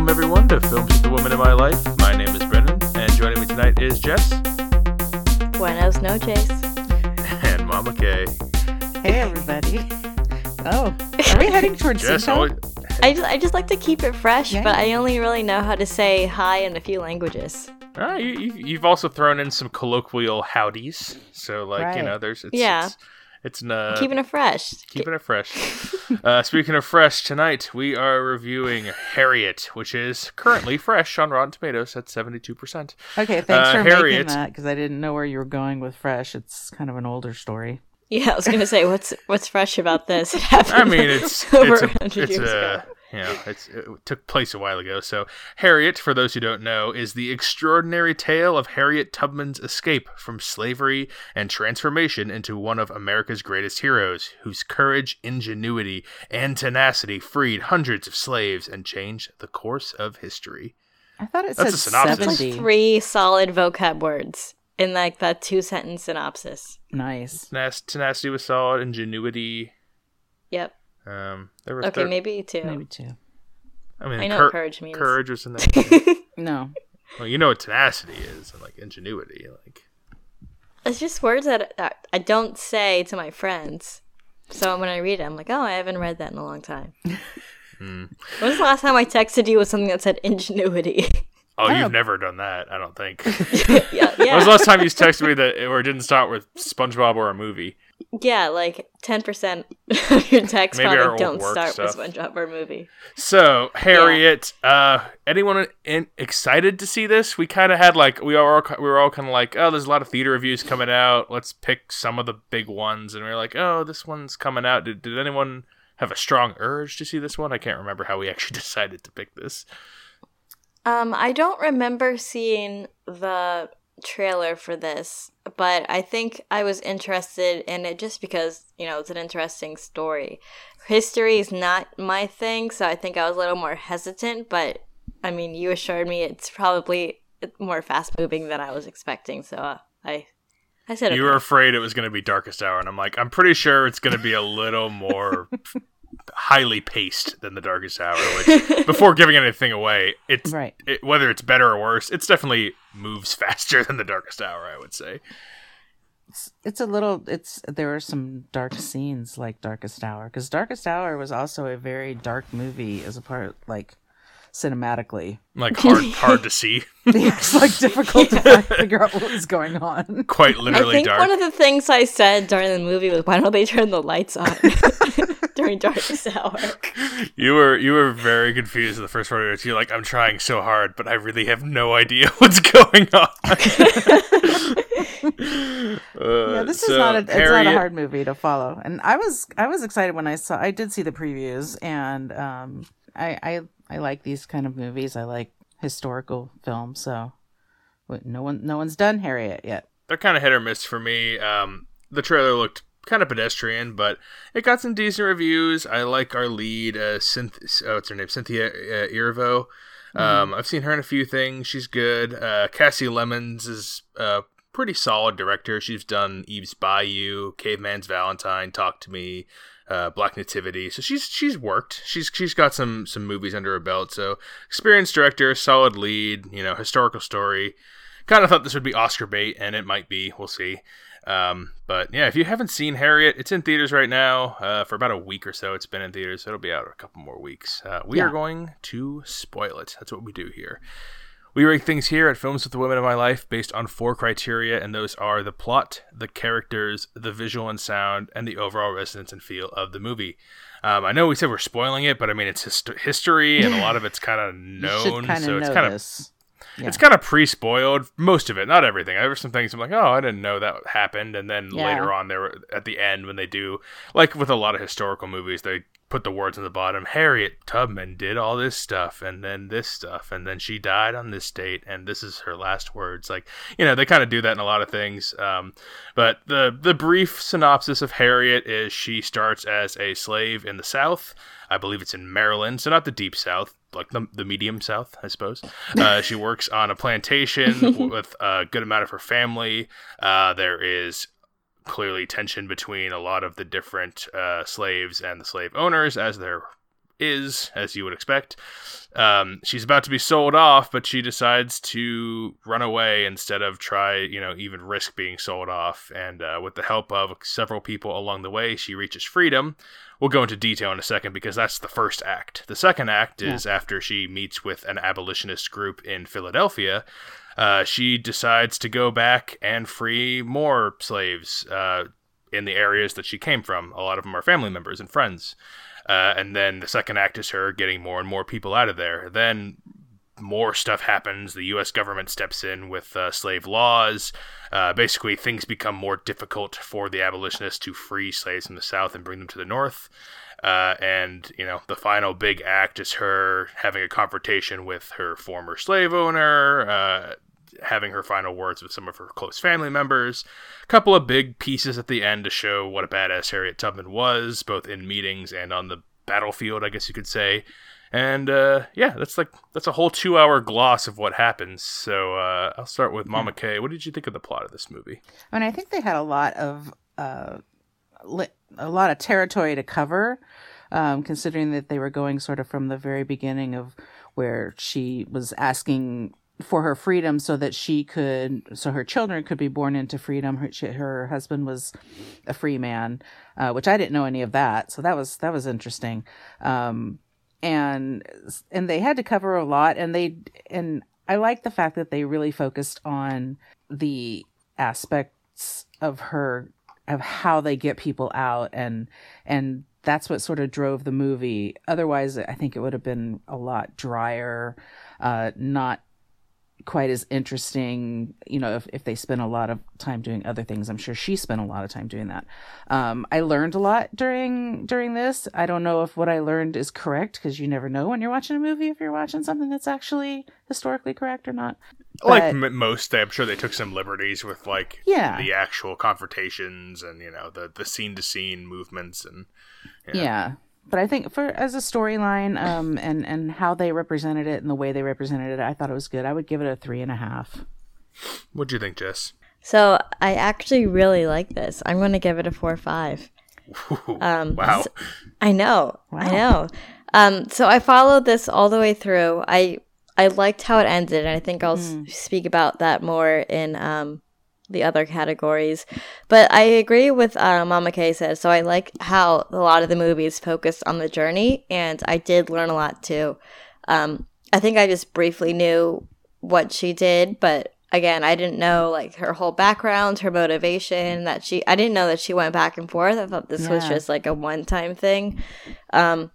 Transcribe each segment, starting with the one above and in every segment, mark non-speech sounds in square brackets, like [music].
welcome everyone to Films with the Woman in My Life. My name is Brennan, and joining me tonight is Jess Buenos noches. and Mama Kay. Hey everybody. Oh, are we heading towards Jess, always, I just, I just like to keep it fresh, Yeah. but I only really know how to say hi in a few languages. ah, you, you, you've also thrown in some colloquial howdies, so like you know, there's it's, Yeah. it's, it's an, uh, Keeping it fresh. keeping it fresh. uh, [laughs] speaking of fresh, tonight we are reviewing Harriet, which is currently fresh on Rotten Tomatoes at seventy-two percent. Okay, thanks Uh, for Harriet. making that because I didn't know where you were going with Fresh. It's kind of an older story. Yeah, I was gonna say what's what's fresh about this? It happened I mean, it's [laughs] over it's a, 100 it's years a ago. You know, it's it took place a while ago. So Harriet, for those who don't know, is the extraordinary tale of Harriet Tubman's escape from slavery and transformation into one of America's greatest heroes, whose courage, ingenuity, and tenacity freed hundreds of slaves and changed the course of history. I thought it That's said a synopsis. Like three solid vocab words in like that two sentence synopsis. Nice. Tenacity was solid, ingenuity. Yep. Um, there was Okay, there- maybe two. Maybe two. I mean, I know cour- what courage means. courage was in there. No. well, you know what tenacity is, and like ingenuity, like. It's just words that I- I don't say to my friends. So when I read it, I'm like, oh, I haven't read that in a long time. [laughs] Hmm. When was the last time I texted you with something that said ingenuity? Oh, I you've never done that, I don't think. [laughs] yeah, When was the last time you texted me that or it didn't start with SpongeBob or a movie? Yeah. Like ten percent of your text Maybe probably don't start stuff. with SpongeBob or movie. So Harriet, uh, anyone in, excited to see this? We kind of had like we are all, we were all kind of like, oh, there's a lot of theater reviews coming out. Let's pick some of the big ones, and we are like, oh, this one's coming out. Did, did anyone have a strong urge to see this one? I can't remember how we actually [laughs] decided to pick this. Um, I don't remember seeing the trailer for this, but I think I was interested in it just because, you know, it's an interesting story. History is not my thing, so I think I was a little more hesitant, but I mean, you assured me it's probably more fast moving than I was expecting, so uh, I I said You okay. were afraid it was going to be Darkest Hour, and I'm like, I'm pretty sure it's going to be a little more [laughs] highly paced than the Darkest Hour. Which, [laughs] before giving anything away, it's Right. it, whether it's better or worse, it's definitely moves [laughs] faster than the Darkest Hour. I would say. It's, it's a little. It's there are some dark scenes like Darkest Hour because Darkest Hour was also a very dark movie as a part like cinematically. Like hard [laughs] hard to see, it's like difficult to figure out what was going on. quite literally I literally think dark. one of the things I said during the movie was, "Why don't they turn the lights on during darkest hour?" [laughs] You were you were very confused in the first part of it. You're like, I'm trying so hard, but I really have no idea [laughs] what's going on. [laughs] Uh, yeah, this so is not a, it's not a hard movie to follow. And I was I was excited when I saw I did see the previews and um I I I like these kind of movies. I like historical films, so but no one no one's done Harriet yet. they're kind of hit or miss for me. Um, the trailer looked kind of pedestrian, but it got some decent reviews. I like our lead, uh, Synth- oh, what's her name, Cynthia uh, Erivo. Um, I've seen her in a few things. She's good. Uh, Kasi Lemmons is a pretty solid director. She's done Eve's Bayou, Caveman's Valentine, Talk to Me, uh, Black Nativity. So she's she's worked. She's she's got some some movies under her belt. So experienced director, solid lead. You know, historical story kind of thought this would be Oscar bait, and it might be. We'll see. Um, but yeah, if you haven't seen Harriet, it's in theaters right now uh, for about a week or so. It's been in theaters, so it'll be out a couple more weeks. Uh, we are going to spoil it. That's what we do here. We rate things here at Films with the Women of My Life based on four criteria, and those are the plot, the characters, the visual and sound, and the overall resonance and feel of the movie. Um, I know we said we're spoiling it, but I mean it's hist- history, and a lot of it's kind [laughs] of known, so it's kind of this. it's kind of pre-spoiled most of it not everything there were some things i'm like oh i didn't know that happened and then Yeah. later on there were at the end when they do like with a lot of historical movies they put the words on the bottom harriet tubman did all this stuff and then this stuff and then she died on this date and this is her last words like you know they kind of do that in a lot of things um, but the the brief synopsis of harriet is she starts as a slave in the south i believe it's in maryland so not the deep south like the, the medium south i suppose uh, she works on a plantation [laughs] with a good amount of her family uh, there is clearly tension between a lot of the different uh, slaves and the slave owners as they're as you would expect. Um, she's about to be sold off, but she decides to run away instead of try, you know, even risk being sold off. And uh, with the help of several people along the way, she reaches freedom. We'll go into detail in a second because that's the first act. The second act is yeah. after she meets with an abolitionist group in Philadelphia. Uh, she decides to go back and free more slaves uh, in the areas that she came from. A lot of them are family members and friends. Uh, and then the second act is her getting more and more people out of there. Then more stuff happens. The U.S. government steps in with uh, slave laws. Uh, basically, things become more difficult for the abolitionists to free slaves from the South and bring them to the North. Uh, and you know, the final big act is her having a confrontation with her former slave owner, uh, having her final words with some of her close family members. A couple of big pieces at the end to show what a badass Harriet Tubman was, both in meetings and on the battlefield, I guess you could say. And uh, yeah, that's like that's a whole two-hour gloss of what happens. So uh, I'll start with Mama K. What did you think of the plot of this movie? I mean, I think they had a lot of uh, a lot of territory to cover, um, considering that they were going sort of from the very beginning of where she was asking for her freedom so that she could so her children could be born into freedom her, she, her husband was a free man uh, which i didn't know any of that so that was that was interesting um, and and they had to cover a lot and they and i like the fact that they really focused on the aspects of her of how they get people out and and that's what sort of drove the movie. Otherwise i think it would have been a lot drier uh, not quite as interesting you know if, if they spend a lot of time doing other things. I'm sure she spent a lot of time doing that. Um, i learned a lot during during this. I don't know if what i learned is correct because you never know when you're watching a movie if you're watching something that's actually historically correct or not. But, like m- most i'm sure they took some liberties with like yeah. the actual confrontations and you know the the scene to scene movements and yeah but I think for as a storyline, um, [laughs] and and how they represented it and the way they represented it, I thought it was good. I would give it a three and a half. What do you think, Jess? So I actually really like this. I'm going to give it a four or five. Um, wow! So, I know, wow. I know. Um, so I followed this all the way through. I I liked how it ended, and I think I'll mm. speak about that more in um, the other categories. But I agree with uh, Mama K said. So I like how a lot of the movies focused on the journey, and I did learn a lot too. Um, I think I just briefly knew what she did, but again, I didn't know like her whole background, her motivation. That she, I didn't know that she went back and forth. I thought this yeah. was just like a one-time thing. Um,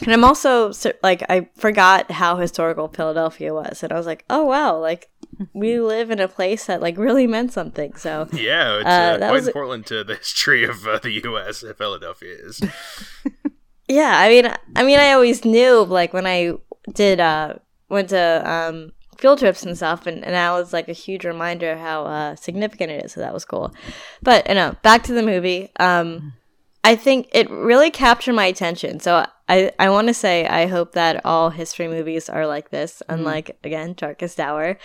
and I'm also like I forgot how historical Philadelphia was, and I was like, oh wow, like we live in a place that like really meant something. So [laughs] yeah, it's uh, uh, quite important to the history of uh, the U.S. Philadelphia is. [laughs] yeah, I mean, I mean, I always knew like when I did uh went to um field trips and stuff, and, and that was like a huge reminder of how uh, significant it is. So that was cool. But you know, back to the movie. Um, I think it really captured my attention. So I, I want to say I hope that all history movies are like this, mm-hmm. unlike again Darkest Hour.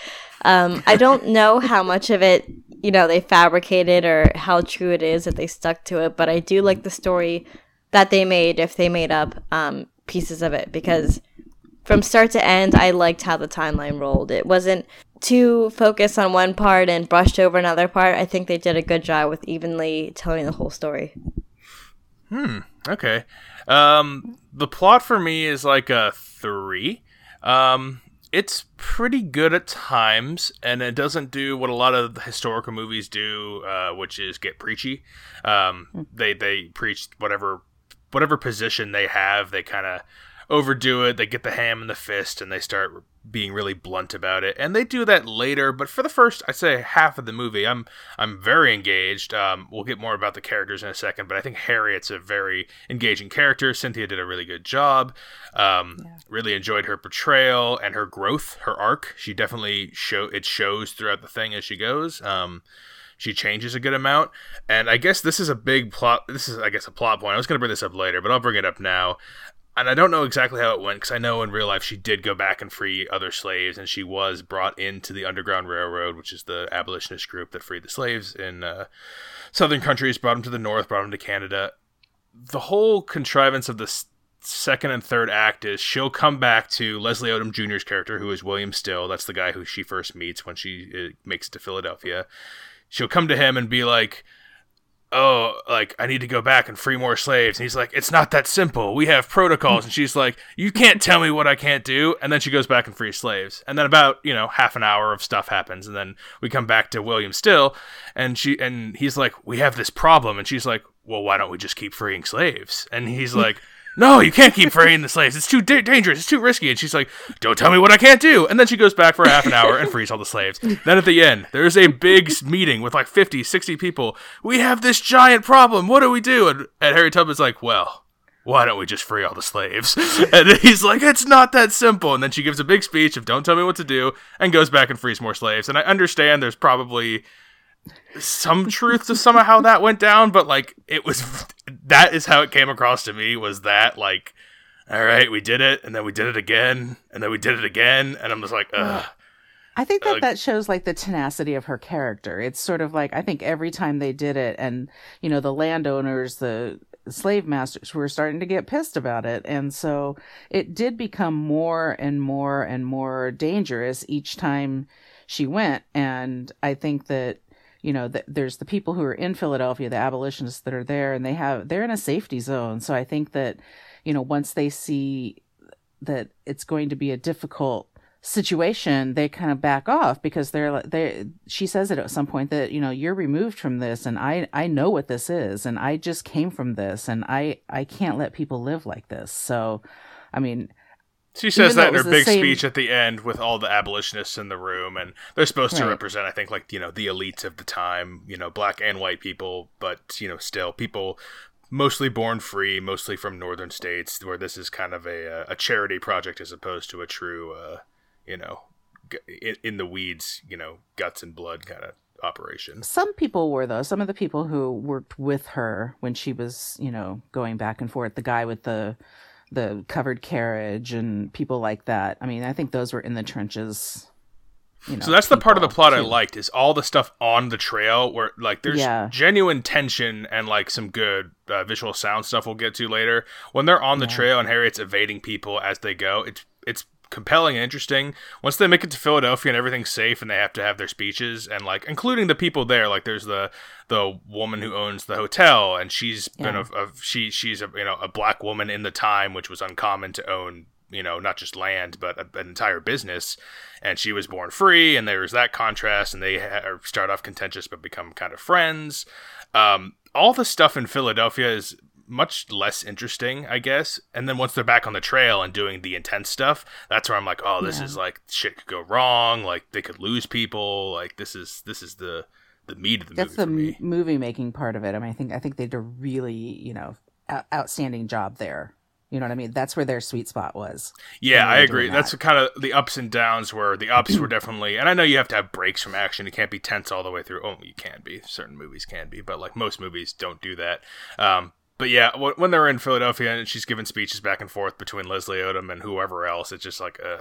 Um, I don't know how much of it you know they fabricated or how true it is that they stuck to it, but I do like the story that they made if they made up um, pieces of it because from start to end I liked how the timeline rolled. It wasn't too focused on one part and brushed over another part. I think they did a good job with evenly telling the whole story. Hmm. Okay. Um, the plot for me is like a three. Um, it's pretty good at times, and it doesn't do what a lot of the historical movies do, uh, which is get preachy. Um, hmm. they they preach whatever whatever position they have. They kind of overdo it. They get the ham and the fist, and they start being really blunt about it. And they do that later, but for the first, I say half of the movie, I'm I'm very engaged. Um, we'll get more about the characters in a second, but I think Harriet's a very engaging character. Cynthia did a really good job. Um, yeah. Really enjoyed her portrayal and her growth, her arc. She definitely show it shows throughout the thing as she goes. Um, she changes a good amount, and I guess this is a big plot. This is, I guess, a plot point. I was going to bring this up later, but I'll bring it up now and I don't know exactly how it went because I know in real life she did go back and free other slaves, and she was brought into the Underground Railroad, which is the abolitionist group that freed the slaves in uh, southern countries, brought them to the north, brought them to Canada. The whole contrivance of the second and third act is she'll come back to Leslie Odom Jr.'s character, who is William Still. That's the guy who she first meets when she uh, makes it to Philadelphia. She'll come to him and be like, oh, like, I need to go back and free more slaves. And he's like, it's not that simple. We have protocols. And she's like, you can't tell me what I can't do. And then she goes back and frees slaves. And then about, you know, half an hour of stuff happens. And then we come back to William Still. And she, and he's like, we have this problem. And she's like, well, why don't we just keep freeing slaves? And he's [laughs] like, no, you can't keep freeing the slaves. It's too da- dangerous. It's too risky. And she's like, don't tell me what I can't do. And then she goes back for half an hour and frees all the slaves. Then at the end, there's a big meeting with like 50, 60 people. We have this giant problem. What do we do? And, and Harry Tubman's like, well, why don't we just free all the slaves? [laughs] And he's like, it's not that simple. And then she gives a big speech of don't tell me what to do and goes back and frees more slaves. And I understand there's probably some truth to some of how that went down, but like it was [laughs] that is how it came across to me was that like all right, we did it, and then we did it again, and then we did it again, and I'm just like, ugh. I think that Uh, that shows like the tenacity of her character. It's sort of like I think every time they did it, and you know the landowners, the slave masters were starting to get pissed about it, and so it did become more and more and more dangerous each time she went. And I think that you know that there's the people who are in Philadelphia, the abolitionists that are there, and they have they're in a safety zone. So I think that you know once they see that it's going to be a difficult situation they kind of back off because they're like they she says it at some point that you know you're removed from this and i i know what this is and i just came from this and i i can't let people live like this so i mean She says that in her big same- speech at the end with all the abolitionists in the room, and they're supposed to represent, I think, like you know, the elites of the time, you know, black and white people, but you know, still people mostly born free, mostly from northern states, where this is kind of a uh, a charity project as opposed to a true, uh, you know, in, in the weeds, you know, guts and blood kind of operation. some people were though some of the people who worked with her when she was you know going back and forth the guy with the the covered carriage and people like that i mean i think those were in the trenches you know, So that's the part of the plot I liked is all the stuff on the trail where like there's Yeah. genuine tension and like some good uh, visual sound stuff we'll get to later. When they're on the Yeah. trail and Harriet's evading people as they go, it's it's compelling and interesting. Once they make it to Philadelphia and everything's safe and they have to have their speeches and like including the people there, like there's the the woman who owns the hotel and she's been a, a she she's a you know a black woman in the time which was uncommon to own you know not just land but a, an entire business. And she was born free and there was that contrast and they ha- start off contentious but become kind of friends. Um, all the stuff in philadelphia is much less interesting i guess and then once they're back on the trail and doing the intense stuff that's where i'm like oh this Yeah. is like shit could go wrong like they could lose people like this is this is the the meat of the that's movie That's the movie making part of it i mean i think i think they did a really you know out- outstanding job there you know what i mean that's where their sweet spot was Yeah, I agree. doing That's that. kind of the ups and downs where the ups were [clears throat] definitely, and I know you have to have breaks from action. You can't be tense all the way through. Oh, you can be. Certain movies can be, but like most movies don't do that. Um, but yeah, when they're in Philadelphia and she's giving speeches back and forth between Leslie Odom and whoever else, it's just like, uh,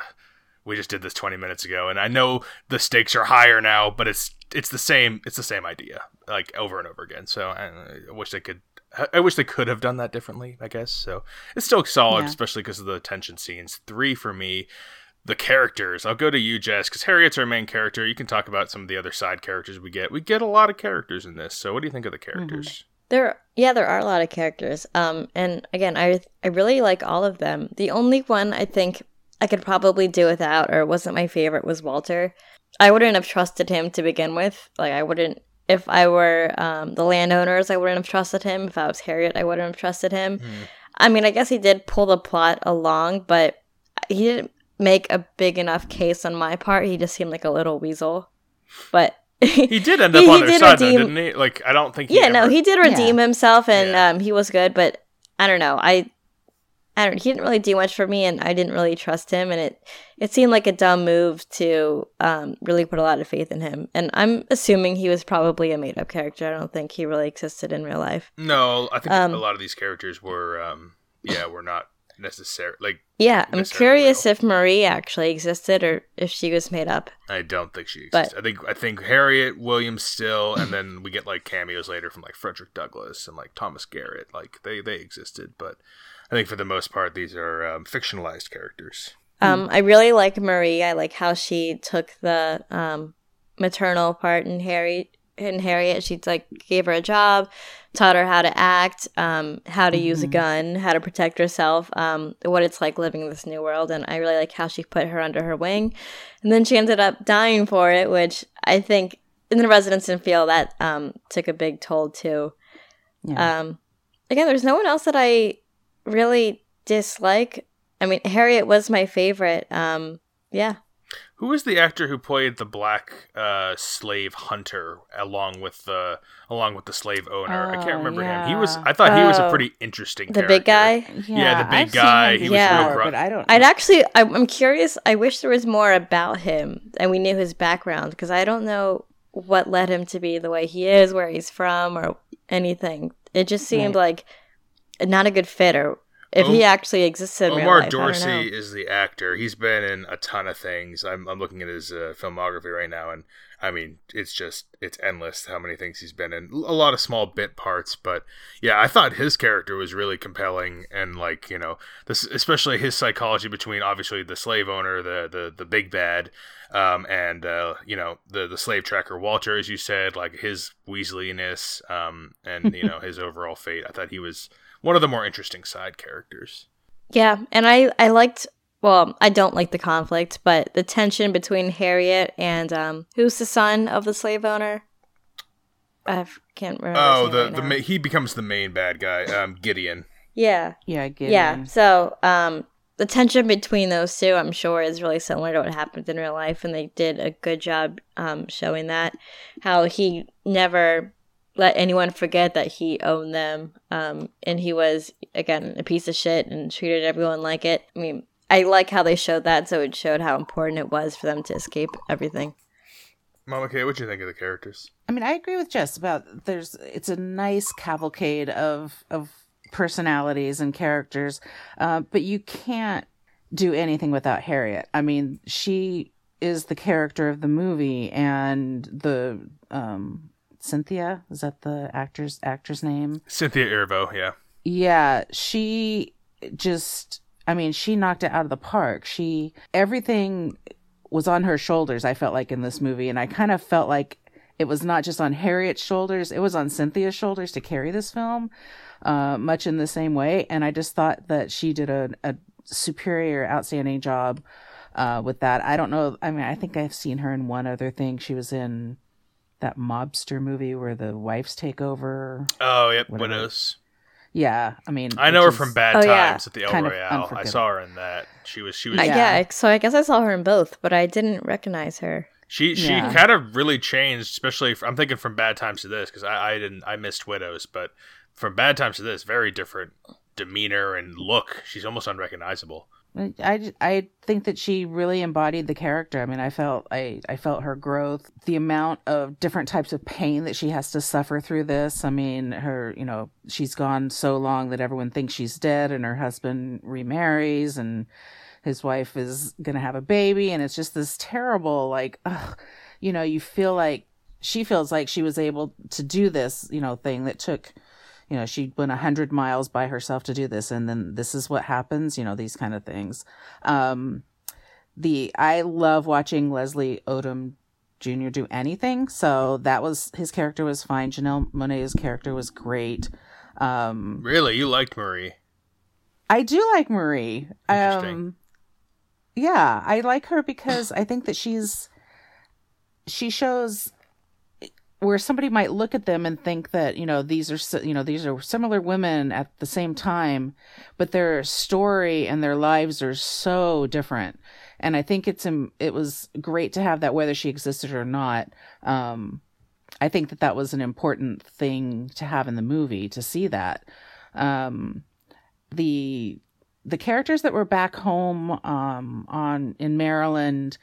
we just did this 20 minutes ago, and I know the stakes are higher now, but it's it's the same it's the same idea like over and over again. So I, I wish they could. I- wish they could have done that differently. I guess so. It's still solid, Yeah. especially because of the tension scenes. Three for me. The characters. I'll go to you, Jess, because Harriet's our main character. You can talk about some of the other side characters we get. We get a lot of characters in this. So, what do you think of the characters? There, yeah, there are a lot of characters. Um, and again, I I really like all of them. The only one I think I could probably do without, or wasn't my favorite, was Walter. I wouldn't have trusted him to begin with. Like, I wouldn't. If I were um, the landowners, I wouldn't have trusted him. If I was Harriet, I wouldn't have trusted him. I mean, I guess he did pull the plot along, but he didn't make a big enough case on my part. He just seemed like a little weasel. But He [laughs] did end up He- on he their did side, though, didn't he? Like, I don't think. He yeah, no, he did redeem himself, and Yeah. um, he was good. But I don't know. I, I don't. He didn't really do much for me, and I didn't really trust him. And it, it seemed like a dumb move to um, really put a lot of faith in him. And I'm assuming he was probably a made up character. I don't think he really existed in real life. No, I think Um, a lot of these characters were, um, yeah, were not necessary. Like, Yeah, I'm curious real. if Marie actually existed or if she was made up. I don't think she But- exists. I think I think Harriet Williams still, and then we get like cameos later from like Frederick Douglass and like Thomas Garrett. Like they they existed, but I think for the most part, these are um, fictionalized characters. Um, I really like Marie. I like how she took the um, maternal part in Harry in Harriet. She like gave her a job, taught her how to act, um, how to use a gun, how to protect herself, um, what it's like living in this new world. And I really like how she put her under her wing. And then she ended up dying for it, which I think in the residents didn't feel that um, took a big toll too. Yeah. Um, again, there's no one else that I really dislike. I mean, Harriet was my favorite. Um, yeah. Who was the actor who played the black uh, slave hunter along with the along with the slave owner? I Oh, can't remember him. He was. I thought he was a Oh. pretty interesting. The big guy. Yeah, the big I've guy, him he was real before, gr- but I don't. Know. I'd actually, I'm I'm curious. I wish there was more about him and we knew his background because I don't know what led him to be the way he is, where he's from, or anything. It just seemed like not a good fit, or if he actually existed in real Omar life. I don't know. Dorsey is the actor. He's been in a ton of things. I'm, I'm looking at his uh, filmography right now, and I mean, it's just it's endless how many things he's been in. A lot of small bit parts, but yeah, I thought his character was really compelling, and like you know, this especially his psychology between obviously the slave owner, the the the big bad, um, and uh, you know the the slave tracker Walter, as you said, like his Weasleyness, um, and you [laughs] know his overall fate. I thought he was one of the more interesting side characters. Yeah, and I I liked. Well, I don't like the conflict, but the tension between Harriet and um, who's the son of the slave owner? I can't remember. Oh, the right the ma- he becomes the main bad guy, um, Gideon. yeah, yeah, I get yeah. So, um, the tension between those two, I'm sure, is really similar to what happened in real life, and they did a good job um, showing that. How he never let anyone forget that he owned them, um, and he was again a piece of shit and treated everyone like it. I mean, I like how they showed that, so it showed how important it was for them to escape everything. Mama K, what'd you think of the characters? I mean, I agree with Jess about there's it's a nice cavalcade of of personalities and characters, uh, but you can't do anything without Harriet. I mean, she is the character of the movie, and the um, Cynthia is that the actor's actor's name? Cynthia Erivo, yeah. Yeah, she just I mean, she knocked it out of the park. She everything was on her shoulders, I felt like in this movie, and I kind of felt like it was not just on Harriet's shoulders, it was on Cynthia's shoulders to carry this film, uh, much in the same way. And I just thought that she did a, a superior, outstanding job uh, with that. I don't know. I mean, I think I've seen her in one other thing. She was in that mobster movie where the wives take over. Oh, yep, Whatever. Widows. Yeah, I mean, I know her which from Bad Oh, yeah. Times at the El Kind of Royale. I saw her in that. She was she was I, Yeah. yeah, so I guess I saw her in both, but I didn't recognize her. she she Yeah. kind of really changed, especially I'm thinking from Bad Times to this because I, I didn't I missed Widows, but from Bad Times to this, very different demeanor and look. She's almost unrecognizable. I, I think that she really embodied the character. I mean, I felt I, I felt her growth, the amount of different types of pain that she has to suffer through this. I mean, her, you know, she's gone so long that everyone thinks she's dead and her husband remarries and his wife is going to have a baby and it's just this terrible like ugh, you know, you feel like she feels like she was able to do this, you know, thing that took you know she went a 100 miles by herself to do this and then this is what happens you know these kind of things um the i love watching leslie odom jr do anything so that was his character was fine janelle monáe's character was great um Really, you liked Marie? I do like Marie. Interesting. Um, yeah, I like her because I think that she's she shows where somebody might look at them and think that you know these are you know these are similar women at the same time, but their story and their lives are so different. And I think it's um, it was great to have that whether she existed or not. Um, I think that that was an important thing to have in the movie to see that. Um, the the characters that were back home um on in Maryland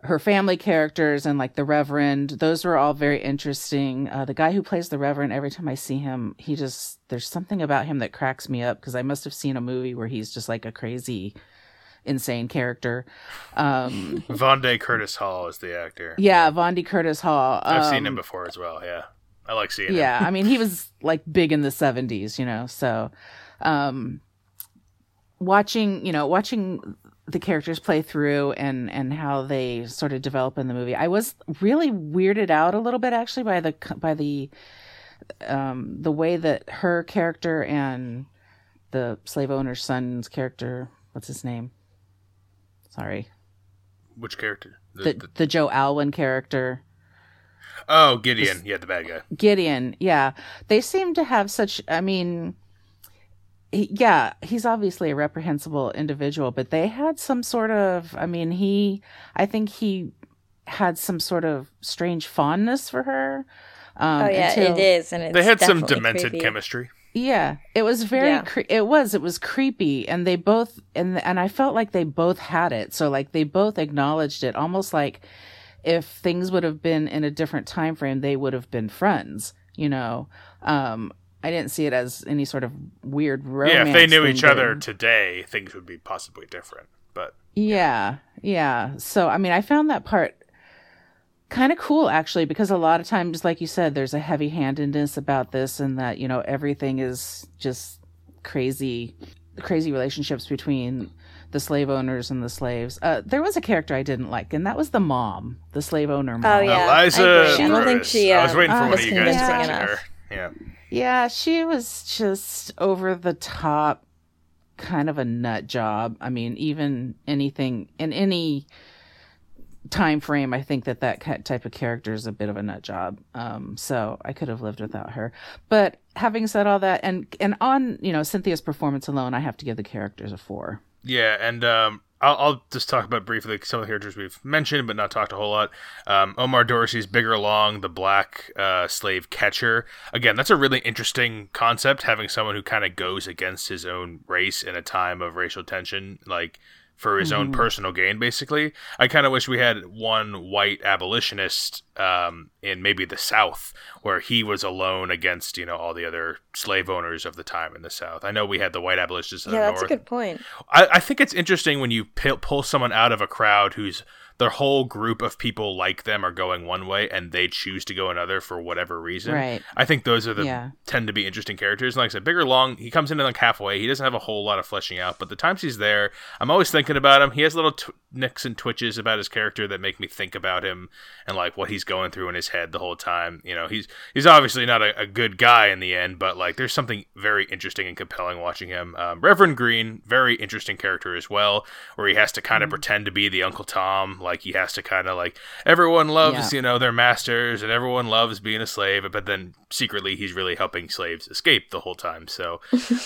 her family characters and like the reverend those were all very interesting uh the guy who plays the reverend every time i see him he just there's something about him that cracks me up because i must have seen a movie where he's just like a crazy insane character um [laughs] Curtis Hall is the actor. yeah vondie curtis hall I've seen um, him before as well. Yeah, I like seeing yeah him. Yeah. I mean he [laughs] was like big in the 70s you know so um watching you know watching the characters play through and and how they sort of develop in the movie i was really weirded out a little bit actually by the by the um the way that her character and the slave owner's son's character what's his name sorry Which character? the the, joe alwyn character oh, Gideon. Yeah, the bad guy. Gideon, yeah. They seem to have such, I mean, he, yeah, he's obviously a reprehensible individual, but they had some sort of, I mean, he, I think he had some sort of strange fondness for her. Um, oh yeah, until- it is, and it's They had some demented creepy. chemistry. Yeah, it was very. Yeah. Cre- it was. It was creepy, and they both and and I felt like they both had it. So like they both acknowledged it, almost like if things would have been in a different time frame, they would have been friends. You know, um, I didn't see it as any sort of weird romance. yeah, if they knew each but- other today, things would be possibly different. But Yeah, yeah. So I mean, I found that part kind of cool actually because a lot of times like you said there's a heavy-handedness about this and that you know everything is just crazy crazy relationships between the slave owners and the slaves. Uh, there was a character I didn't like, and that was the mom, the slave owner mom. Oh, yeah. I Eliza agree. I don't think Flores. she, I was uh, waiting for uh, one of was you guys to convincing mention enough. her. Yeah. Yeah, she was just over the top, kind of a nut job. I mean, even anything in any time frame, I think that that type of character is a bit of a nut job. Um, so I could have lived without her. But having said all that, and and on you know Cynthia's performance alone, I have to give the characters a four. Yeah, and um, I'll, I'll just talk about briefly some of the characters we've mentioned, but not talked a whole lot. Um, Omar Dorsey's Bigger Long, the black uh, slave catcher. Again, that's a really interesting concept, having someone who kind of goes against his own race in a time of racial tension, like for his own personal gain, basically. I kind of wish we had one white abolitionist um, in maybe the South, where he was alone against, you know, all the other slave owners of the time in the South. I know we had the white abolitionists in Yeah, the that's North. a good point. I, I think it's interesting when you pi- pull someone out of a crowd whose their whole group of people like them are going one way and they choose to go another for whatever reason. Right. I think those are the Yeah. tend to be interesting characters. And like I said, Bigger Long, he comes in like halfway. He doesn't have a whole lot of fleshing out, but the times he's there, I'm always thinking about him. He has little tw- nicks and twitches about his character that make me think about him and like what he's going through in his head the whole time. You know, he's he's obviously not a, a good guy in the end, but like there's something very interesting and compelling watching him. Um, Reverend Green, very interesting character as well, where he has to kind of pretend to be the Uncle Tom, like he has to kind of like everyone loves Yeah. you know their masters and everyone loves being a slave, but then secretly he's really helping slaves escape the whole time. So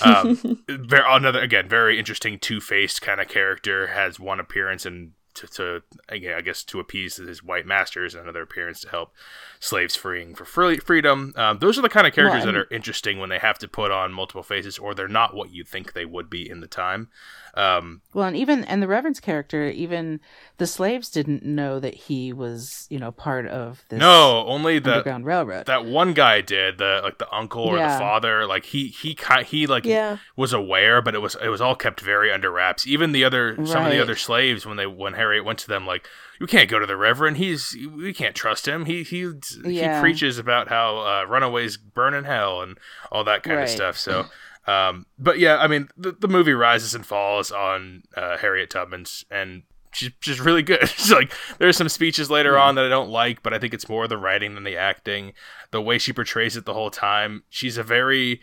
um, [laughs] very another again very interesting two faced kind of character has one appearance and. To, to again, I guess to appease his white masters, and another appearance to help slaves freeing for free, freedom. Um, those are the kind of characters Well, that are interesting when they have to put on multiple faces, or they're not what you think they would be in the time. Um, Well, and even and the Reverend's character, even the slaves didn't know that he was, you know, part of this no, only the Underground Railroad. that one guy did the like the uncle or the father like he he he like Yeah. was aware but it was it was all kept very under wraps. Even the other some of the other slaves when they when harriet went to them like you can't go to the reverend. He's we can't trust him. He he Yeah. he preaches about how uh, runaways burn in hell and all that kind of stuff. So um but yeah i mean the, the movie rises and falls on uh, harriet tubman's and she's just really good. [laughs] It's like there's some speeches later on that I don't like, but I think it's more the writing than the acting. The way she portrays it the whole time, she's a very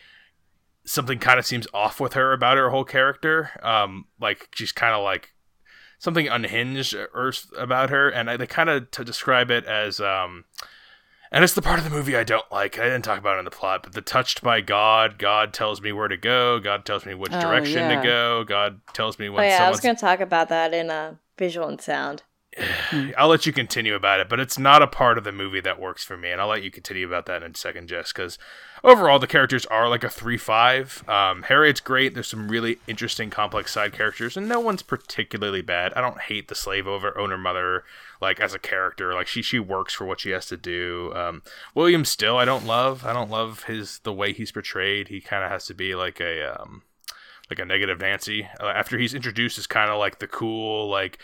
something kind of seems off with her about her whole character. Um, like she's kind of like something unhinged s- about her, and I, they kind of to describe it as um. And it's the part of the movie I don't like. I didn't talk about it in the plot, but the touched by God. God tells me where to go. God tells me which Oh, direction yeah. to go. God tells me Oh when yeah, I was going to talk about that in uh, visual and sound. I'll let you continue about it, but it's not a part of the movie that works for me, and I'll let you continue about that in a second, Jess. Because overall, the characters are like a three-five. Um, Harriet's great. There's some really interesting, complex side characters, and no one's particularly bad. I don't hate the slave over owner mother like as a character. Like she she works for what she has to do. Um, William Still, I don't love. I don't love his the way he's portrayed. He kind of has to be like a um, like a negative Nancy. Uh, after he's introduced as kind of like the cool like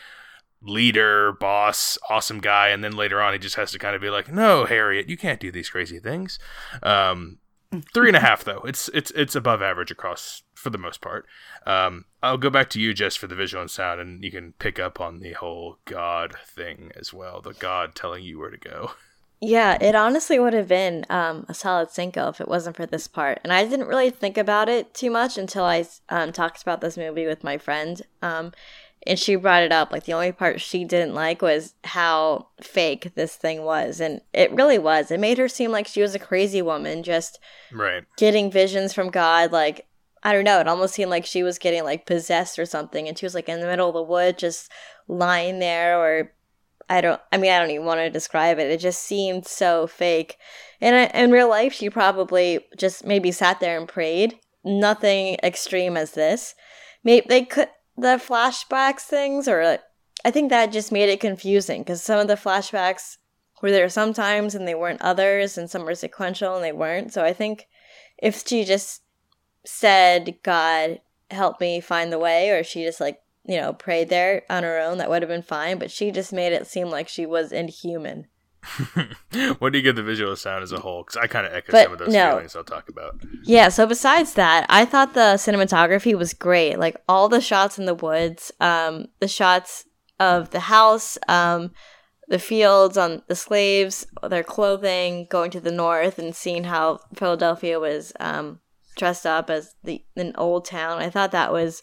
leader, boss, awesome guy, and then later on he just has to kind of be like, "No, Harriet, you can't do these crazy things." Um, three and a half though. It's it's it's above average across for the most part. Um, I'll go back to you just for the visual and sound, and you can pick up on the whole God thing as well. The God telling you where to go. Yeah, it honestly would have been um, a solid Cinco if it wasn't for this part. And I didn't really think about it too much until I um, talked about this movie with my friend. Um, and she brought it up. Like, the only part she didn't like was how fake this thing was. And it really was. It made her seem like she was a crazy woman, just right. getting visions from God. Like, I don't know. It almost seemed like she was getting like possessed or something. And she was like in the middle of the wood, just lying there or I don't. I mean, I don't even want to describe it. It just seemed so fake. And in real life, she probably just maybe sat there and prayed. Nothing extreme as this. Maybe they could the flashbacks things, or I think that just made it confusing because some of the flashbacks were there sometimes and they weren't others, and some were sequential and they weren't. So I think if she just said, "God, help me find the way," or she just like you know, prayed there on her own, that would have been fine. But she just made it seem like she was inhuman. What do you get the visual sound as a whole? Because I kind of echo but some of those no. feelings I'll talk about. Yeah. So besides that, I thought the cinematography was great. Like all the shots in the woods, um, the shots of the house, um, the fields on the slaves, their clothing, going to the north and seeing how Philadelphia was um, dressed up as the an old town. I thought that was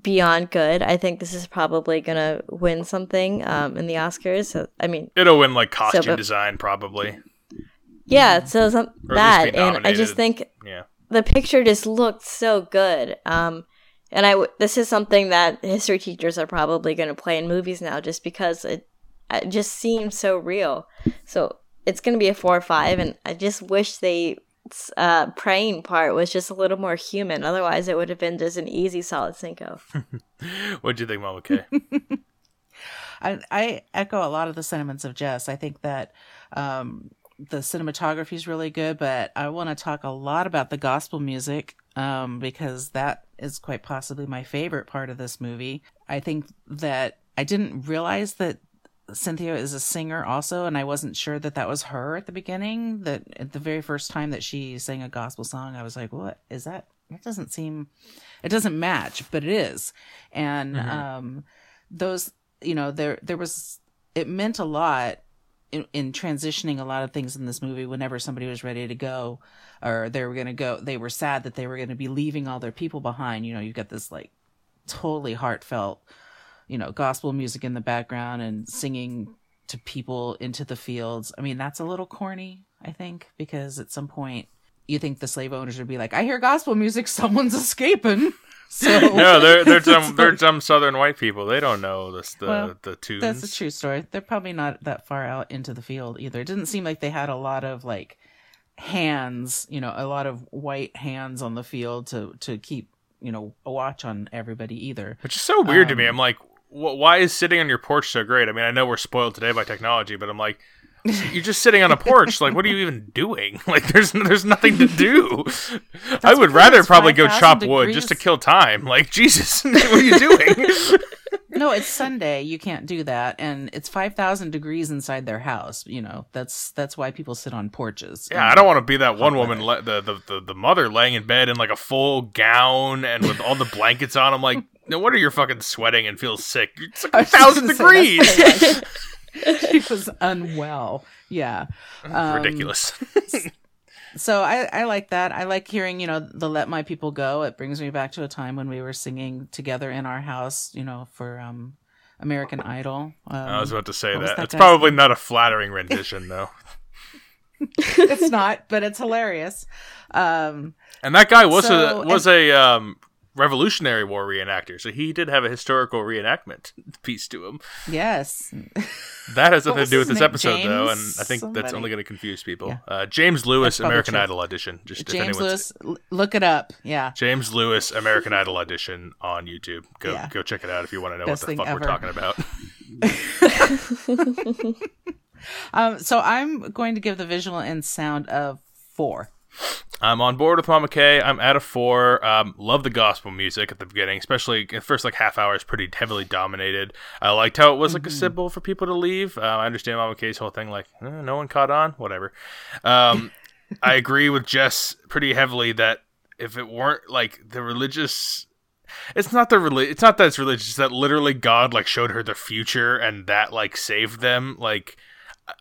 beyond good. I think this is probably gonna win something um, in the Oscars. So I mean, it'll win like costume so, but, design probably. Yeah, so some, that, and I just think yeah. the picture just looked so good. Um, and I w- this is something that history teachers are probably going to play in movies now, just because it, it just seems so real. So it's going to be a four or five, and I just wish they uh, praying part was just a little more human. Otherwise, it would have been just an easy solid cinco. [laughs] what do you think, Mama K? [laughs] I, I echo a lot of the sentiments of Jess. I think that um, the cinematography is really good, but I want to talk a lot about the gospel music um, because that is quite possibly my favorite part of this movie. I think that I didn't realize that Cynthia is a singer also, and I wasn't sure that that was her at the beginning. That at the very first time that she sang a gospel song, I was like, "What is that? That doesn't seem, it doesn't match, but it is." And mm-hmm. um, those, you know, there there was it meant a lot in, in, transitioning a lot of things in this movie. Whenever somebody was ready to go, or they were going to go, they were sad that they were going to be leaving all their people behind. You know, you got this like totally heartfelt you know, gospel music in the background and singing to people into the fields. I mean, that's a little corny, I think, because at some point you think the slave owners would be like, I hear gospel music, [laughs] someone's escaping. [laughs] So no, they're they're [laughs] some they're some southern white people. They don't know this the well, the tunes. That's a true story. They're probably not that far out into the field either. It didn't seem like they had a lot of like hands, you know, a lot of white hands on the field to to keep you know a watch on everybody either. Which is so weird um, to me. Um, I'm like, why is sitting on your porch so great? I mean, I know we're spoiled today by technology, but I'm like, you're just sitting on a porch. Like, what are you even doing? [laughs] Like, there's there's nothing to do. [laughs] I would rather probably go chop degrees. wood just to kill time. [laughs] Like, Jesus, what are you doing? no, it's Sunday. You can't do that, and it's five thousand degrees inside their house. You know, that's that's why people sit on porches. Yeah, I don't want to be that one woman, le- the, the the the mother laying in bed in like a full gown and with all the blankets on. I'm like, no wonder you're fucking sweating and feel sick. [laughs] It's like a thousand degrees. she [laughs] was unwell. Yeah. [laughs] Um, Ridiculous. so I, I like that. I like hearing, you know, the Let My People Go. It brings me back to a time when we were singing together in our house, you know, for um, American Idol. Um, I was about to say that. that. It's probably name? not a flattering rendition, though. it's not, but it's hilarious. Um, and that guy was so, a was and, a um, Revolutionary War reenactor, so he did have a historical reenactment piece to him. Yes, [laughs] that has nothing to do with this name? episode, James though, and I think somebody. that's only going to confuse people. Yeah. Uh, James Lewis, American true. Idol audition. Just James Lewis, look it up. Yeah, James Lewis, American Idol audition on YouTube. Go yeah. go check it out if you want to know Best what the fuck ever. we're talking about. [laughs] [laughs] um, so I'm going to give the visual and sound of four. I'm on board with Mama K. I'm at a four. Um, love the gospel music at the beginning, especially the first like half hour is pretty heavily dominated. I liked how it was like mm-hmm. a symbol for people to leave. Uh, I understand Mama K's whole thing, like eh, no one caught on, whatever. Um, I [laughs] agree with Jess pretty heavily that if it weren't like the religious it's not the reli- it's not that it's religious it's that literally god like showed her the future and that like saved them like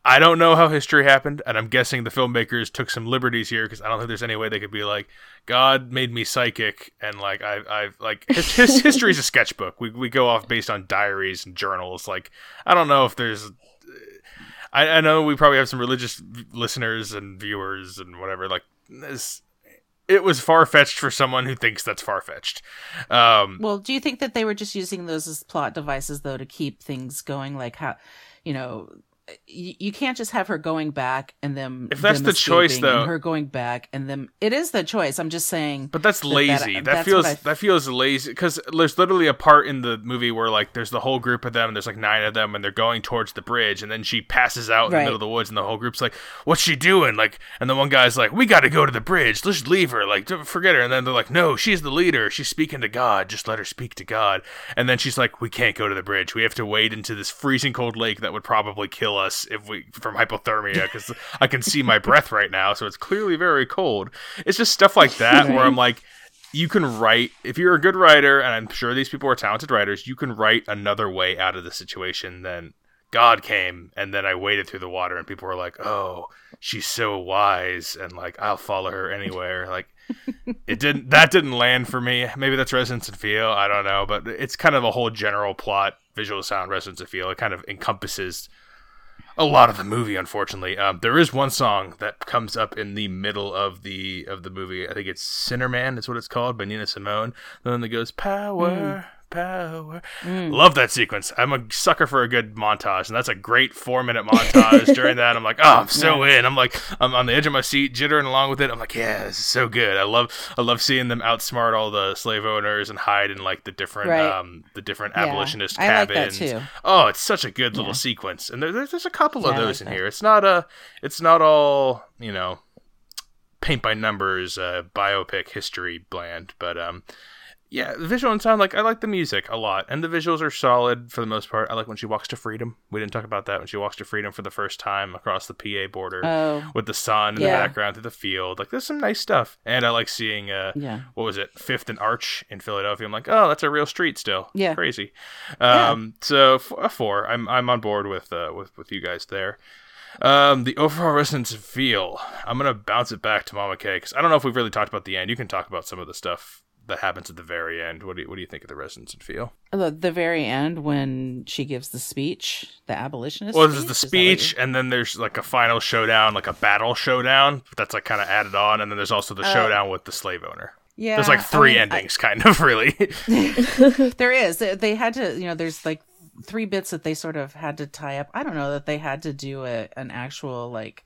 I don't know how history happened, and I'm guessing the filmmakers took some liberties here because I don't think there's any way they could be like, God made me psychic, and like I, I've like his, his [laughs] history is a sketchbook. We we go off based on diaries and journals. Like I don't know if there's, I, I know we probably have some religious listeners and viewers and whatever. Like this, it was far fetched for someone who thinks that's far fetched. Um, well, do you think that they were just using those as plot devices though to keep things going? Like how, you know, you, can't just have her going back and them. If that's them the choice, though- her going back and them. It is the choice. I'm just saying. But that's that- lazy. Uh, that, feels I, that feels lazy because there's literally a part in the movie where like there's the whole group of them. and There's like nine of them, and they're going towards the bridge, and then she passes out in the middle of the woods, and the whole group's like, "What's she doing?" Like, and the one guy's like, "We got to go to the bridge. Let's leave her. Like, forget her." And then they're like, "No, she's the leader. She's speaking to God. Just let her speak to God." And then she's like, "We can't go to the bridge. We have to wade into this freezing cold lake that would probably kill us if we from hypothermia because I can see my breath right now, so it's clearly very cold." It's just stuff like that where I'm like, you can write if you're a good writer, and I'm sure these people are talented writers. You can write another way out of the situation than God came, and then I waded through the water, and people were like, "Oh, she's so wise," and like I'll follow her anywhere. Like it didn't that didn't land for me. Maybe that's resonance and feel. I don't know, but it's kind of a whole general plot, visual sound, resonance and feel. It kind of encompasses a lot of the movie unfortunately. Um, there is one song that comes up in the middle of the of the movie. I think it's sinner man is what it's called by nina simone. The one that goes power power love that sequence i'm a sucker for a good montage and that's a great four minute montage [laughs] during that i'm like oh i'm so in i'm like i'm on the edge of my seat jittering along with it i'm like yeah this is so good i love i love seeing them outsmart all the slave owners and hide in like the different Right. um the different Yeah, abolitionist I cabins. Oh, it's such a good little Yeah. sequence, and there, there's there's a couple of those like in that. here. It's not a, it's not all you know, paint by numbers, uh, biopic history bland, but um, yeah, the visual and sound like I like the music a lot, and the visuals are solid for the most part. I like when she walks to freedom. We didn't talk about that when she walks to freedom for the first time across the PA border Oh, with the sun in Yeah. the background through the field. Like there's some nice stuff, and I like seeing uh, yeah. what was it, Fifth and Arch in Philadelphia. I'm like, oh, that's a real street still. Yeah. crazy. Yeah. Um, so f- a four. I'm I'm on board with uh with with you guys there. Um, the overall resonance feel. I'm gonna bounce it back to Mama K because I don't know if we've really talked about the end. You can talk about some of the stuff that happens at the very end. What do you, what do you think of the resonance and feel? The, the very end when she gives the speech, the abolitionist. Well, this is the speech? and then there's like a final showdown, like a battle showdown. That's like kind of added on, and then there's also the Oh. showdown with the slave owner. Yeah, There's like I three mean, I- endings, kind of [laughs] really. [laughs] there is. They, they had to, you know, there's like three bits that they sort of had to tie up. I don't know that they had to do a, an actual like,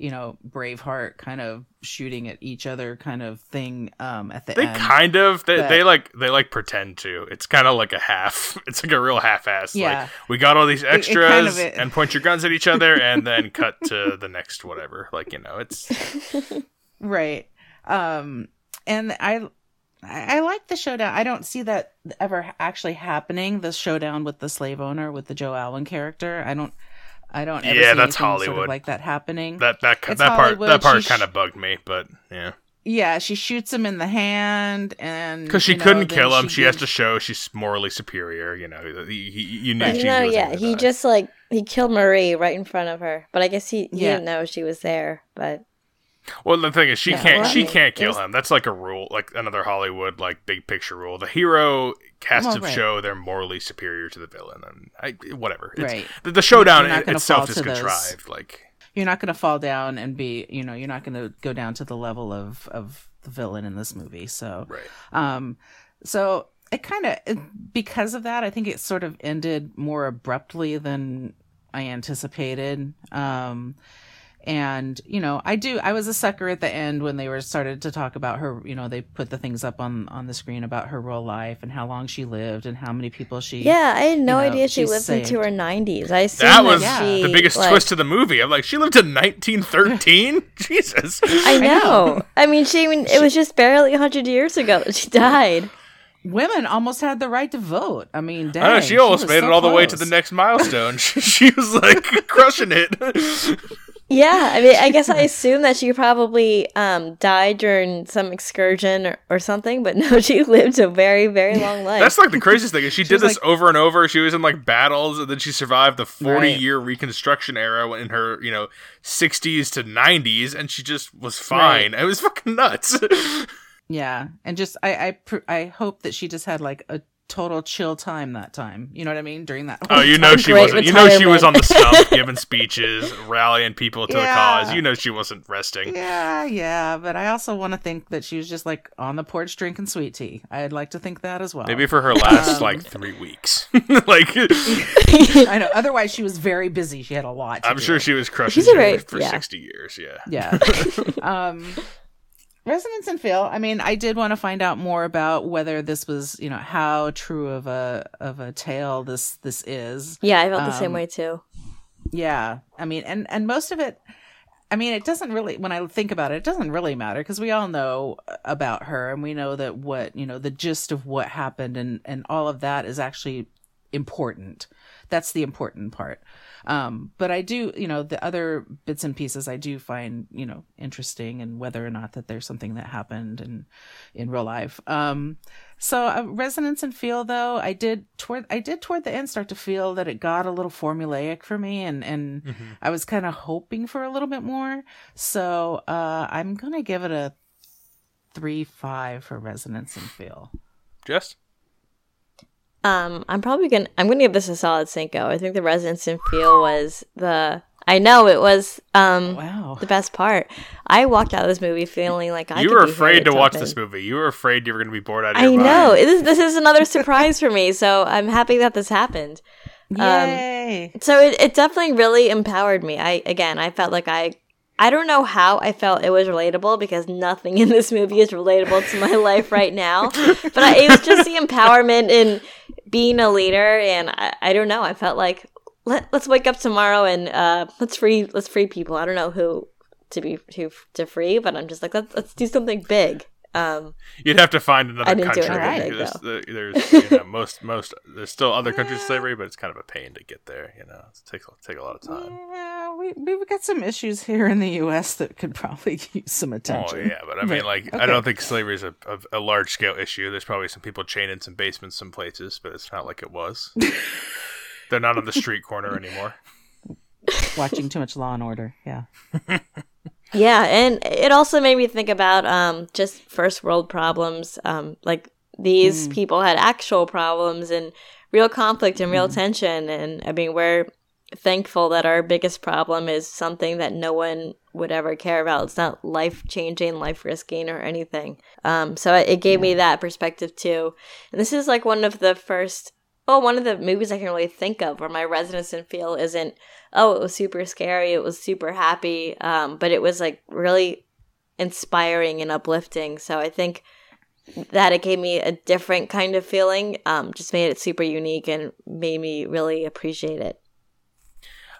you know, Braveheart kind of shooting at each other kind of thing um at the end. They end. kind of they, but- they like they like pretend to. It's kind of like a half. [laughs] It's like a real half-ass. Yeah. Like we got all these it extras kind of i- and point your guns at each other [laughs] and then cut to the next whatever. Like you know, it's [laughs] right um and i I like the showdown i don't see that ever actually happening the showdown with the slave owner with the Joe Alwyn character i don't i don't ever Yeah, see that's anything Sort Hollywood. of like that happening that that It's that part that part kind of bugged me, but yeah, yeah she shoots him in the hand and because she you know, couldn't kill him, she, has to show she's morally superior. You know, he, he, you knew Right. she You know, was yeah, he die. just like he killed Marie right in front of her, but I guess he, he Yeah. didn't know she was there. But Well, the thing is, she Yeah, can't. well, I she mean, can't kill there's- him. That's like a rule, like another Hollywood, like big picture rule. The hero has Well, to right. show they're morally superior to the villain, and I, whatever. It's, Right. The, the showdown You're not in gonna itself is to those- contrived. Like, you're not going to fall down and be you know you're not going to go down to the level of of the villain in this movie so right. Um, so it kind of because of that, I think it sort of ended more abruptly than I anticipated. Um, and you know, I do. I was a sucker at the end when they were started to talk about her. You know, they put the things up on on the screen about her real life and how long she lived and how many people she. yeah, I had no you know, idea she she's lived into her nineties. I assumed That was she, the biggest like- twist to the movie. I'm like, she lived to 1913. [laughs] Jesus. I know. know. I mean, she. I mean, it was just barely hundred years ago that she died. Women almost had the right to vote. I mean, dang, I know she almost was made so it all the way to the next milestone. [laughs] she was like [laughs] crushing it. Yeah, I mean, I guess I [laughs] assume that she probably um, died during some excursion or, or something, but [laughs] no, she lived a very, very long [laughs] life. That's like the craziest thing. Is she, She did was this over and over. She was in like battles, and then she survived the forty Right. year Reconstruction era in her you know sixties to nineties, and she just was fine. It was fucking nuts. Yeah, and just I I pr- I hope that she just had like a total chill time that time. You know what I mean? During that. oh, you know she wasn't. You know she was on the stump [laughs] giving speeches, rallying people to Yeah. the cause. You know she wasn't resting. Yeah, yeah, but I also want to think that she was just like on the porch drinking sweet tea. I'd like to think that as well. Maybe for her last Um, like three weeks. [laughs] like [laughs] I know. Otherwise, she was very busy. She had a lot. To I'm do. sure she was crushing She's very- for yeah. sixty years. Yeah. Yeah. um, Resonance and Feel. I mean, I did want to find out more about whether this was, you know, how true of a of a tale this this is. yeah, I felt the same um, way too. Yeah. I mean, and and most of it I mean, it doesn't really when I think about it, it doesn't really matter because we all know about her and we know that what, you know, the gist of what happened and and all of that is actually important. That's the important part. Um, but I do, you know, the other bits and pieces I do find, you know, interesting and whether or not that there's something that happened in in real life. Um, so uh, resonance and feel though, I did toward I did toward the end start to feel that it got a little formulaic for me and and Mhm. I was kind of hoping for a little bit more. So, uh, I'm going to give it a 3 5 for resonance and feel. Jess. Um, I'm probably gonna I'm gonna give this a solid cinco. I think the resonance and feel was the I know it was um Wow. the best part. I walked out of this movie feeling like I you were afraid to watch Tubman. this movie. You were afraid you were going to be bored out of I mind. know. This, this is another [laughs] surprise for me, so I'm happy that this happened. Yay. So it, it definitely really empowered me. I again, I felt like I I don't know how I felt it was relatable because nothing in this movie is relatable to my life right now. But I, it was just the empowerment in being a leader, and I, I don't know. I felt like let let's wake up tomorrow and uh, let's free let's free people. I don't know who to be to to free, but I'm just like let's let's do something big. Um, You'd have to find another I didn't do country. anything There's, there's, you know, [laughs] most most there's still other countries of slavery, but it's kind of a pain to get there. You know, it takes take a lot of time. Yeah, we, we've got some issues here in the U.S. that could probably [laughs] use some attention. Oh yeah, but I mean, like, I don't think slavery is a, a, a large scale issue. There's probably some people chained in some basements, some places, but it's not like it was. [laughs] They're not on the street corner anymore. Watching too much Law and Order. Yeah. Yeah, and it also made me think about um, just first world problems. Um, like these people had actual problems and real conflict and real tension. And I mean, we're thankful that our biggest problem is something that no one would ever care about. It's not life changing, life risking, or anything. Um, so it, it gave me that perspective too. And this is like one of the first. Well, one of the movies I can really think of where my resonance and feel isn't oh, it was super scary, it was super happy, um, but it was like really inspiring and uplifting. So I think that it gave me a different kind of feeling, um, just made it super unique and made me really appreciate it.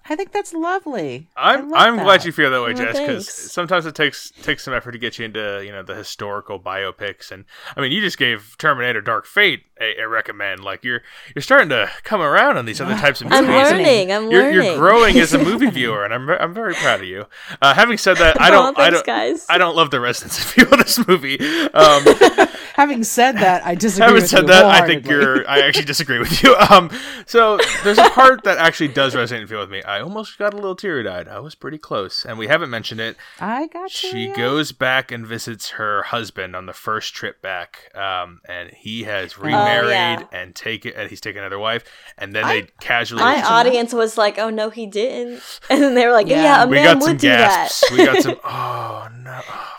I think that's lovely. I I'm love I'm glad you feel that way, Well, Jess, because sometimes it takes takes some effort to get you into you know the historical biopics, and I mean you just gave Terminator: Dark Fate a, a recommend. Like you're you're starting to come around on these other types of movies. I'm learning. I'm You're, learning. you're growing as a [laughs] movie viewer, and I'm I'm very proud of you. Uh, having said that, I Oh, don't I thanks, don't guys. I don't love the resonance of feel of this movie. Um, [laughs] Having said that, I disagree Having with said you that, I think you're. I actually disagree with you. [laughs] Um, so there's a part that actually does resonate and feel with me. I almost got a little teary eyed. I was pretty close, and we haven't mentioned it. I got you. She yeah. goes back and visits her husband on the first trip back, um, and he has remarried Oh, yeah. and taken, and he's taken another wife, and then I- they casually. My audience was like, "Oh no, he didn't," [laughs] and then they were like, Yeah. "Yeah, a we man got some do gasps. that." we got some. [laughs] Oh no. oh,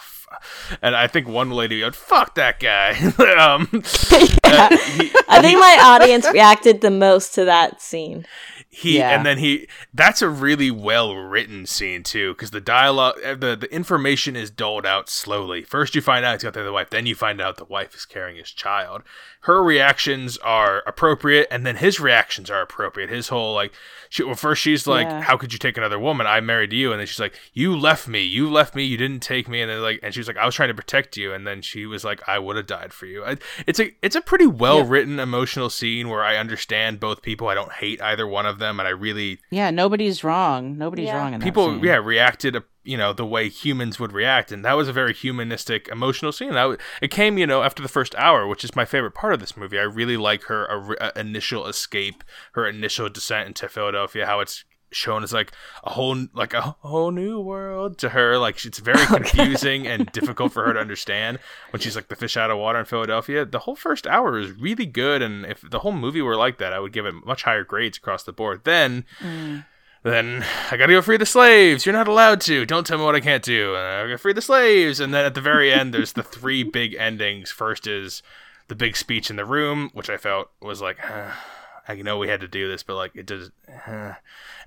and I think one lady yelled, "Fuck that guy!" [laughs] um, uh, he- I think my audience reacted the most to that scene. He Yeah. and then he that's a really well written scene too because the dialogue uh, the, the information is doled out slowly. First you find out he's got the other wife then you find out the wife is carrying his child. Her reactions are appropriate and then his reactions are appropriate. His whole like she, well, first she's like Yeah. how could you take another woman? I married you. And then she's like you left me. You left me. You didn't take me. And then like and she was like i was trying to protect you. And then she was like i would have died for you. I, it's a it's a pretty well written emotional scene where i understand both people. I don't hate either one of them, and I really Yeah, nobody's wrong. Nobody's Yeah. wrong in that people scene. yeah reacted you know the way humans would react and that was a very humanistic emotional scene that w- it came you know after the first hour which is my favorite part of this movie i really like her uh, uh, initial escape her initial descent into philadelphia how it's shown as like a whole like a whole new world to her like it's very [laughs] confusing and difficult for her to [laughs] understand when she's like the fish out of water in philadelphia the whole first hour is really good and if the whole movie were like that i would give it much higher grades across the board then Mm. then I gotta go free the slaves. You're not allowed to. Don't tell me what I can't do. And I gotta free the slaves. And then at the very end, there's the three [laughs] big endings. First is the big speech in the room, which I felt was like, [sighs] I know we had to do this, but like it does. [sighs]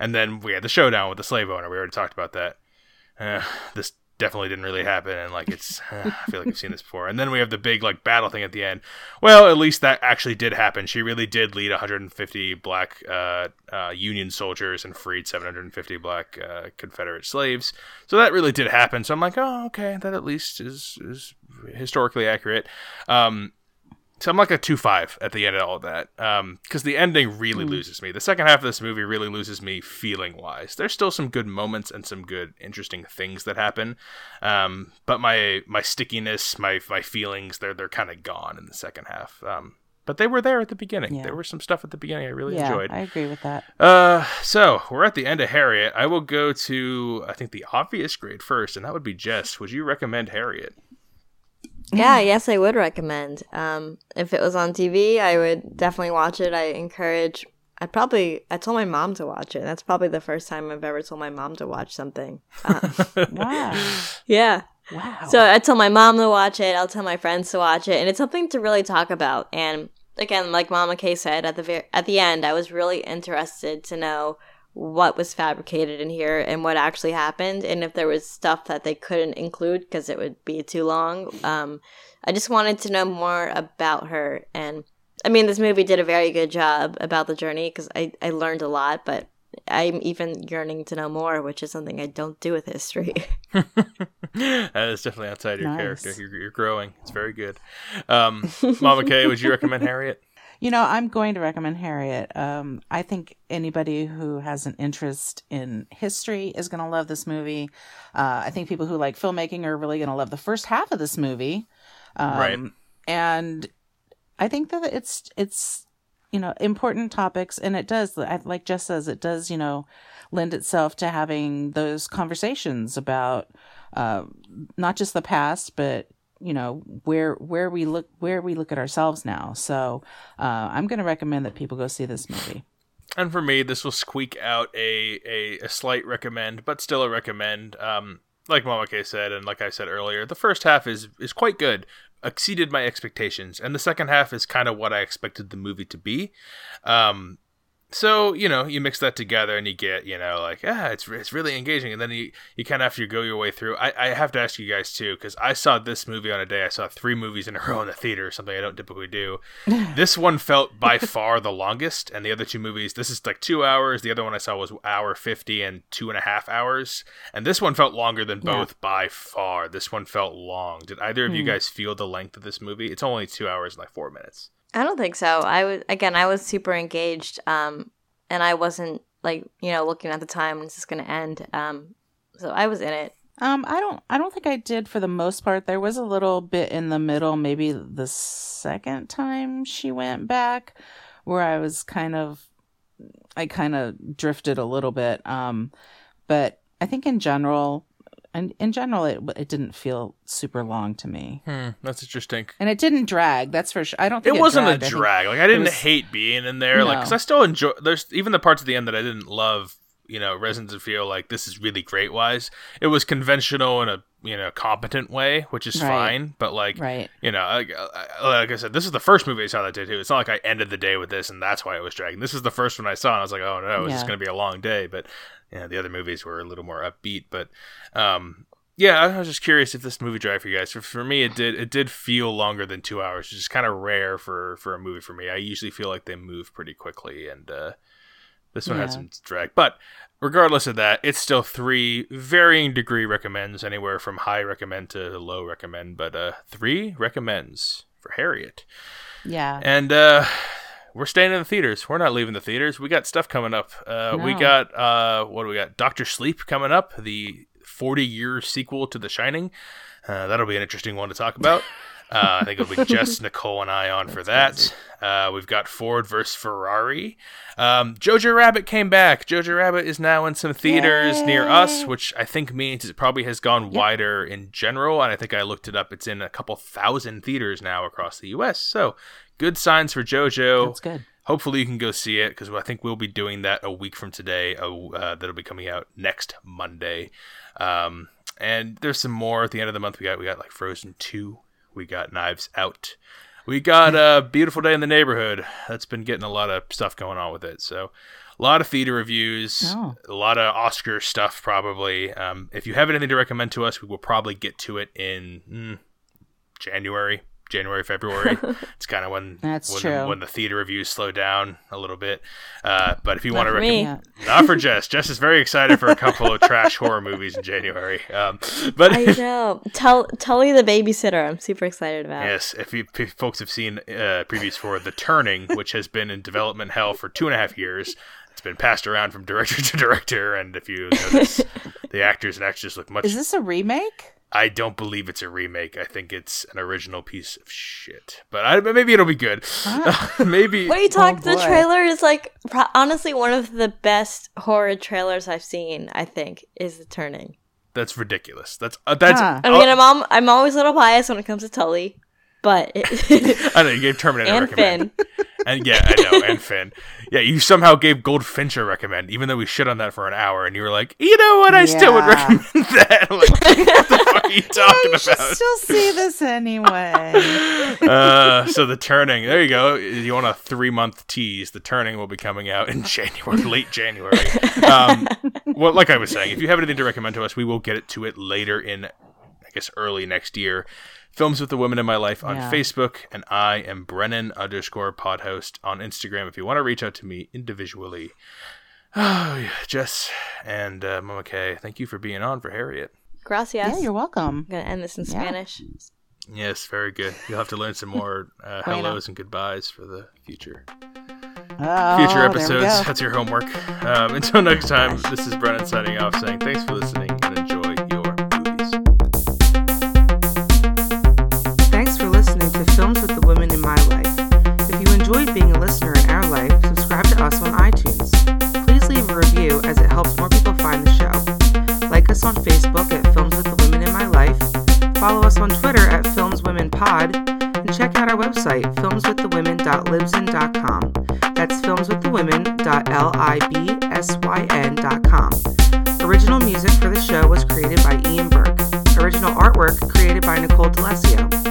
And then we had the showdown with the slave owner. We already talked about that. Uh, [sighs] this definitely didn't really happen, and like it's. [sighs] I feel like I've seen this before. And then we have the big like battle thing at the end. Well, at least that actually did happen. She really did lead 150 black uh, uh, Union soldiers and freed 750 black uh, Confederate slaves. So that really did happen. So I'm like, oh, okay, that at least is is historically accurate. Um, so I'm like a two five at the end of all of that, because the ending really loses me. The second half of this movie really loses me feeling wise. There's still some good moments and some good, interesting things that happen, um, but my my stickiness, my my feelings, they're they're kind of gone in the second half. Um, but they were there at the beginning. Yeah. There was some stuff at the beginning I really yeah, enjoyed. I agree with that. Uh, so we're at the end of Harriet. I will go to I think the obvious grade first, and that would be Jess. Would you recommend Harriet? Yeah, [laughs] yes, I would recommend. Um, if it was on TV, I would definitely watch it. I encourage. I probably I told my mom to watch it. That's probably the first time I've ever told my mom to watch something. Um, [laughs] Wow. yeah. Wow. So I tell my mom to watch it. I'll tell my friends to watch it, and it's something to really talk about. And again, like Mama Kay said at the ver- at the end, I was really interested to know what was fabricated in here and what actually happened, and if there was stuff that they couldn't include because it would be too long. Um, I just wanted to know more about her, and I mean, this movie did a very good job about the journey because I I learned a lot, but. I'm even yearning to know more, which is something I don't do with history. [laughs] [laughs] that is definitely outside your Nice. character. You're, you're growing. It's very good. Um, Mama Kay, would you recommend Harriet? You know, I'm going to recommend Harriet. Um, I think anybody who has an interest in history is going to love this movie. Uh, I think people who like filmmaking are really going to love the first half of this movie. Um, Right. And I think that it's it's you know important topics, and it does like Jess says it does you know lend itself to having those conversations about uh, not just the past, but you know where where we look where we look at ourselves now. So uh, I'm going to recommend that people go see this movie. And for me, this will squeak out a, a, a slight recommend, but still a recommend. Um, like Mama Kay said, and like I said earlier, the first half is is quite good, exceeded my expectations, and the second half is kind of what I expected the movie to be. Um, so you know, you mix that together and you get you know like ah, it's it's really engaging, and then you you kind of have to go your way through. I, I have to ask you guys too because I saw this movie on a day. I saw three movies in a [laughs] row in the theater, something I don't typically do. [laughs] this one felt by far the longest, and the other two movies. This is like two hours. The other one I saw was hour fifty and two and a half hours, and this one felt longer than Yeah. both by far. This one felt long. Did either of you Hmm. guys feel the length of this movie? It's only two hours and like four minutes. I don't think so. I was again, I was super engaged, um, and I wasn't like you know looking at the time when this is going to end. Um, so I was in it. Um, I don't I don't think I did for the most part. There was a little bit in the middle, maybe the second time she went back, where I was kind of I kind of drifted a little bit. Um, but I think in general, and in general, it it didn't feel super long to me, Hmm, that's interesting. and it didn't drag. That's for sure. I don't think it it, wasn't dragged. a I drag. Like I didn't was- hate being in there. Like because I still enjoy. There's even the parts at the end that I didn't love. You know, residents feel like this is really great. Wise, it was conventional in a you know competent way, which is Right. fine. But like Right. you know, like, uh, like I said, this is the first movie I saw that did too. It's not like I ended the day with this and that's why it was dragging. This is the first one I saw, and I was like, oh no, it's just going to be a long day. But know, the other movies were a little more upbeat. But um, yeah, I was just curious if this movie dragged for you guys. For, for me, it did. It did feel longer than two hours, which is kind of rare for for a movie for me. I usually feel like they move pretty quickly, and uh, this one had some drag. But regardless of that, it's still three varying degree recommends, anywhere from high recommend to low recommend. But uh, three recommends for Harriet. Yeah. And uh, we're staying in the theaters. We're not leaving the theaters. We got stuff coming up. Uh, We got uh, what do we got? Doctor Sleep coming up, the 40 year sequel to The Shining. Uh, that'll be an interesting one to talk about. [laughs] Uh, I think it'll be [laughs] just Nicole, and I on for that. Uh, we've got Ford versus Ferrari. Um, Jojo Rabbit came back. Jojo Rabbit is now in some theaters near us, which I think means it probably has gone wider in general. And I think I looked it up. It's in a couple thousand theaters now across the U.S. So good signs for Jojo That's good. hopefully you can go see it because I think we'll be doing that a week from today. Uh, uh, that'll be coming out next Monday. Um, and there's some more at the end of the month. We got we got like Frozen two. We got Knives Out. We got a Beautiful Day in the Neighborhood. That's been getting a lot of stuff going on with it. So a lot of theater reviews, Oh. a lot of Oscar stuff probably. Um, if you have anything to recommend to us, we will probably get to it in mm, January, January, February. [laughs] it's kind of when That's when, true. The, when the theater reviews slow down a little bit. Uh, but if you want to recommend, not for [laughs] Jess. Jess is very excited for a couple of trash horror movies in January. Um, but I know. Tell Tully the babysitter. I'm super excited about. Yes, if, you, if folks have seen uh, previews for The Turning, which has been in development hell for two and a half years, it's been passed around from director [laughs] to director, and if you notice, the actors and actresses look much. Is this a remake? I don't believe it's a remake. I think it's an original piece of shit. But I, maybe it'll be good. [laughs] maybe. What are you talking? the trailer is like pro- honestly one of the best horror trailers I've seen. I think is the turning. That's ridiculous. That's uh, that's. Huh. I mean, I'm al- I'm always a little biased when it comes to Tully, but it- [laughs] I know you gave Terminator a and recommend. Finn. [laughs] And yeah, I know, and Finn. Yeah, you somehow gave Goldfinch a recommend, even though we shit on that for an hour, and you were like, you know what, I still would recommend that. I'm like, you [laughs] talking about? still see this anyway. [laughs] Uh, so the turning, there you go. You want a three month tease? The turning will be coming out in [laughs] January, late January. Um, well, like I was saying, if you have anything to recommend to us, we will get it to it later in, I guess, early next year. Films with the Women in My Life on Yeah. Facebook, and I am Brennan underscore podhost on Instagram. If you want to reach out to me individually, [sighs] oh, yeah, Jess and uh, Mama Kay, thank you for being on for Harriet. Gracias. yeah, you're welcome. I'm gonna end this in Yeah. Spanish. Yes, very good. You'll have to learn some more uh, [laughs] Bueno. hellos and goodbyes for the future. Oh, future episodes. That's your homework. Um, until next time, this is Brennan signing off saying thanks for listening and enjoy your movies. Thanks for listening to Films with the Women in My Life. If you enjoyed being a listener in our life, subscribe to us on iTunes. Please leave a review as it helps more people us on Facebook at Films with the Women in My Life. Follow us on Twitter at FilmsWomenPod. And check out our website, filmswiththewomen.libsyn.com. That's filmswiththewomen.libsyn.com. Original music for the show was created by Ian Burke. Original artwork created by Nicole D'Alessio.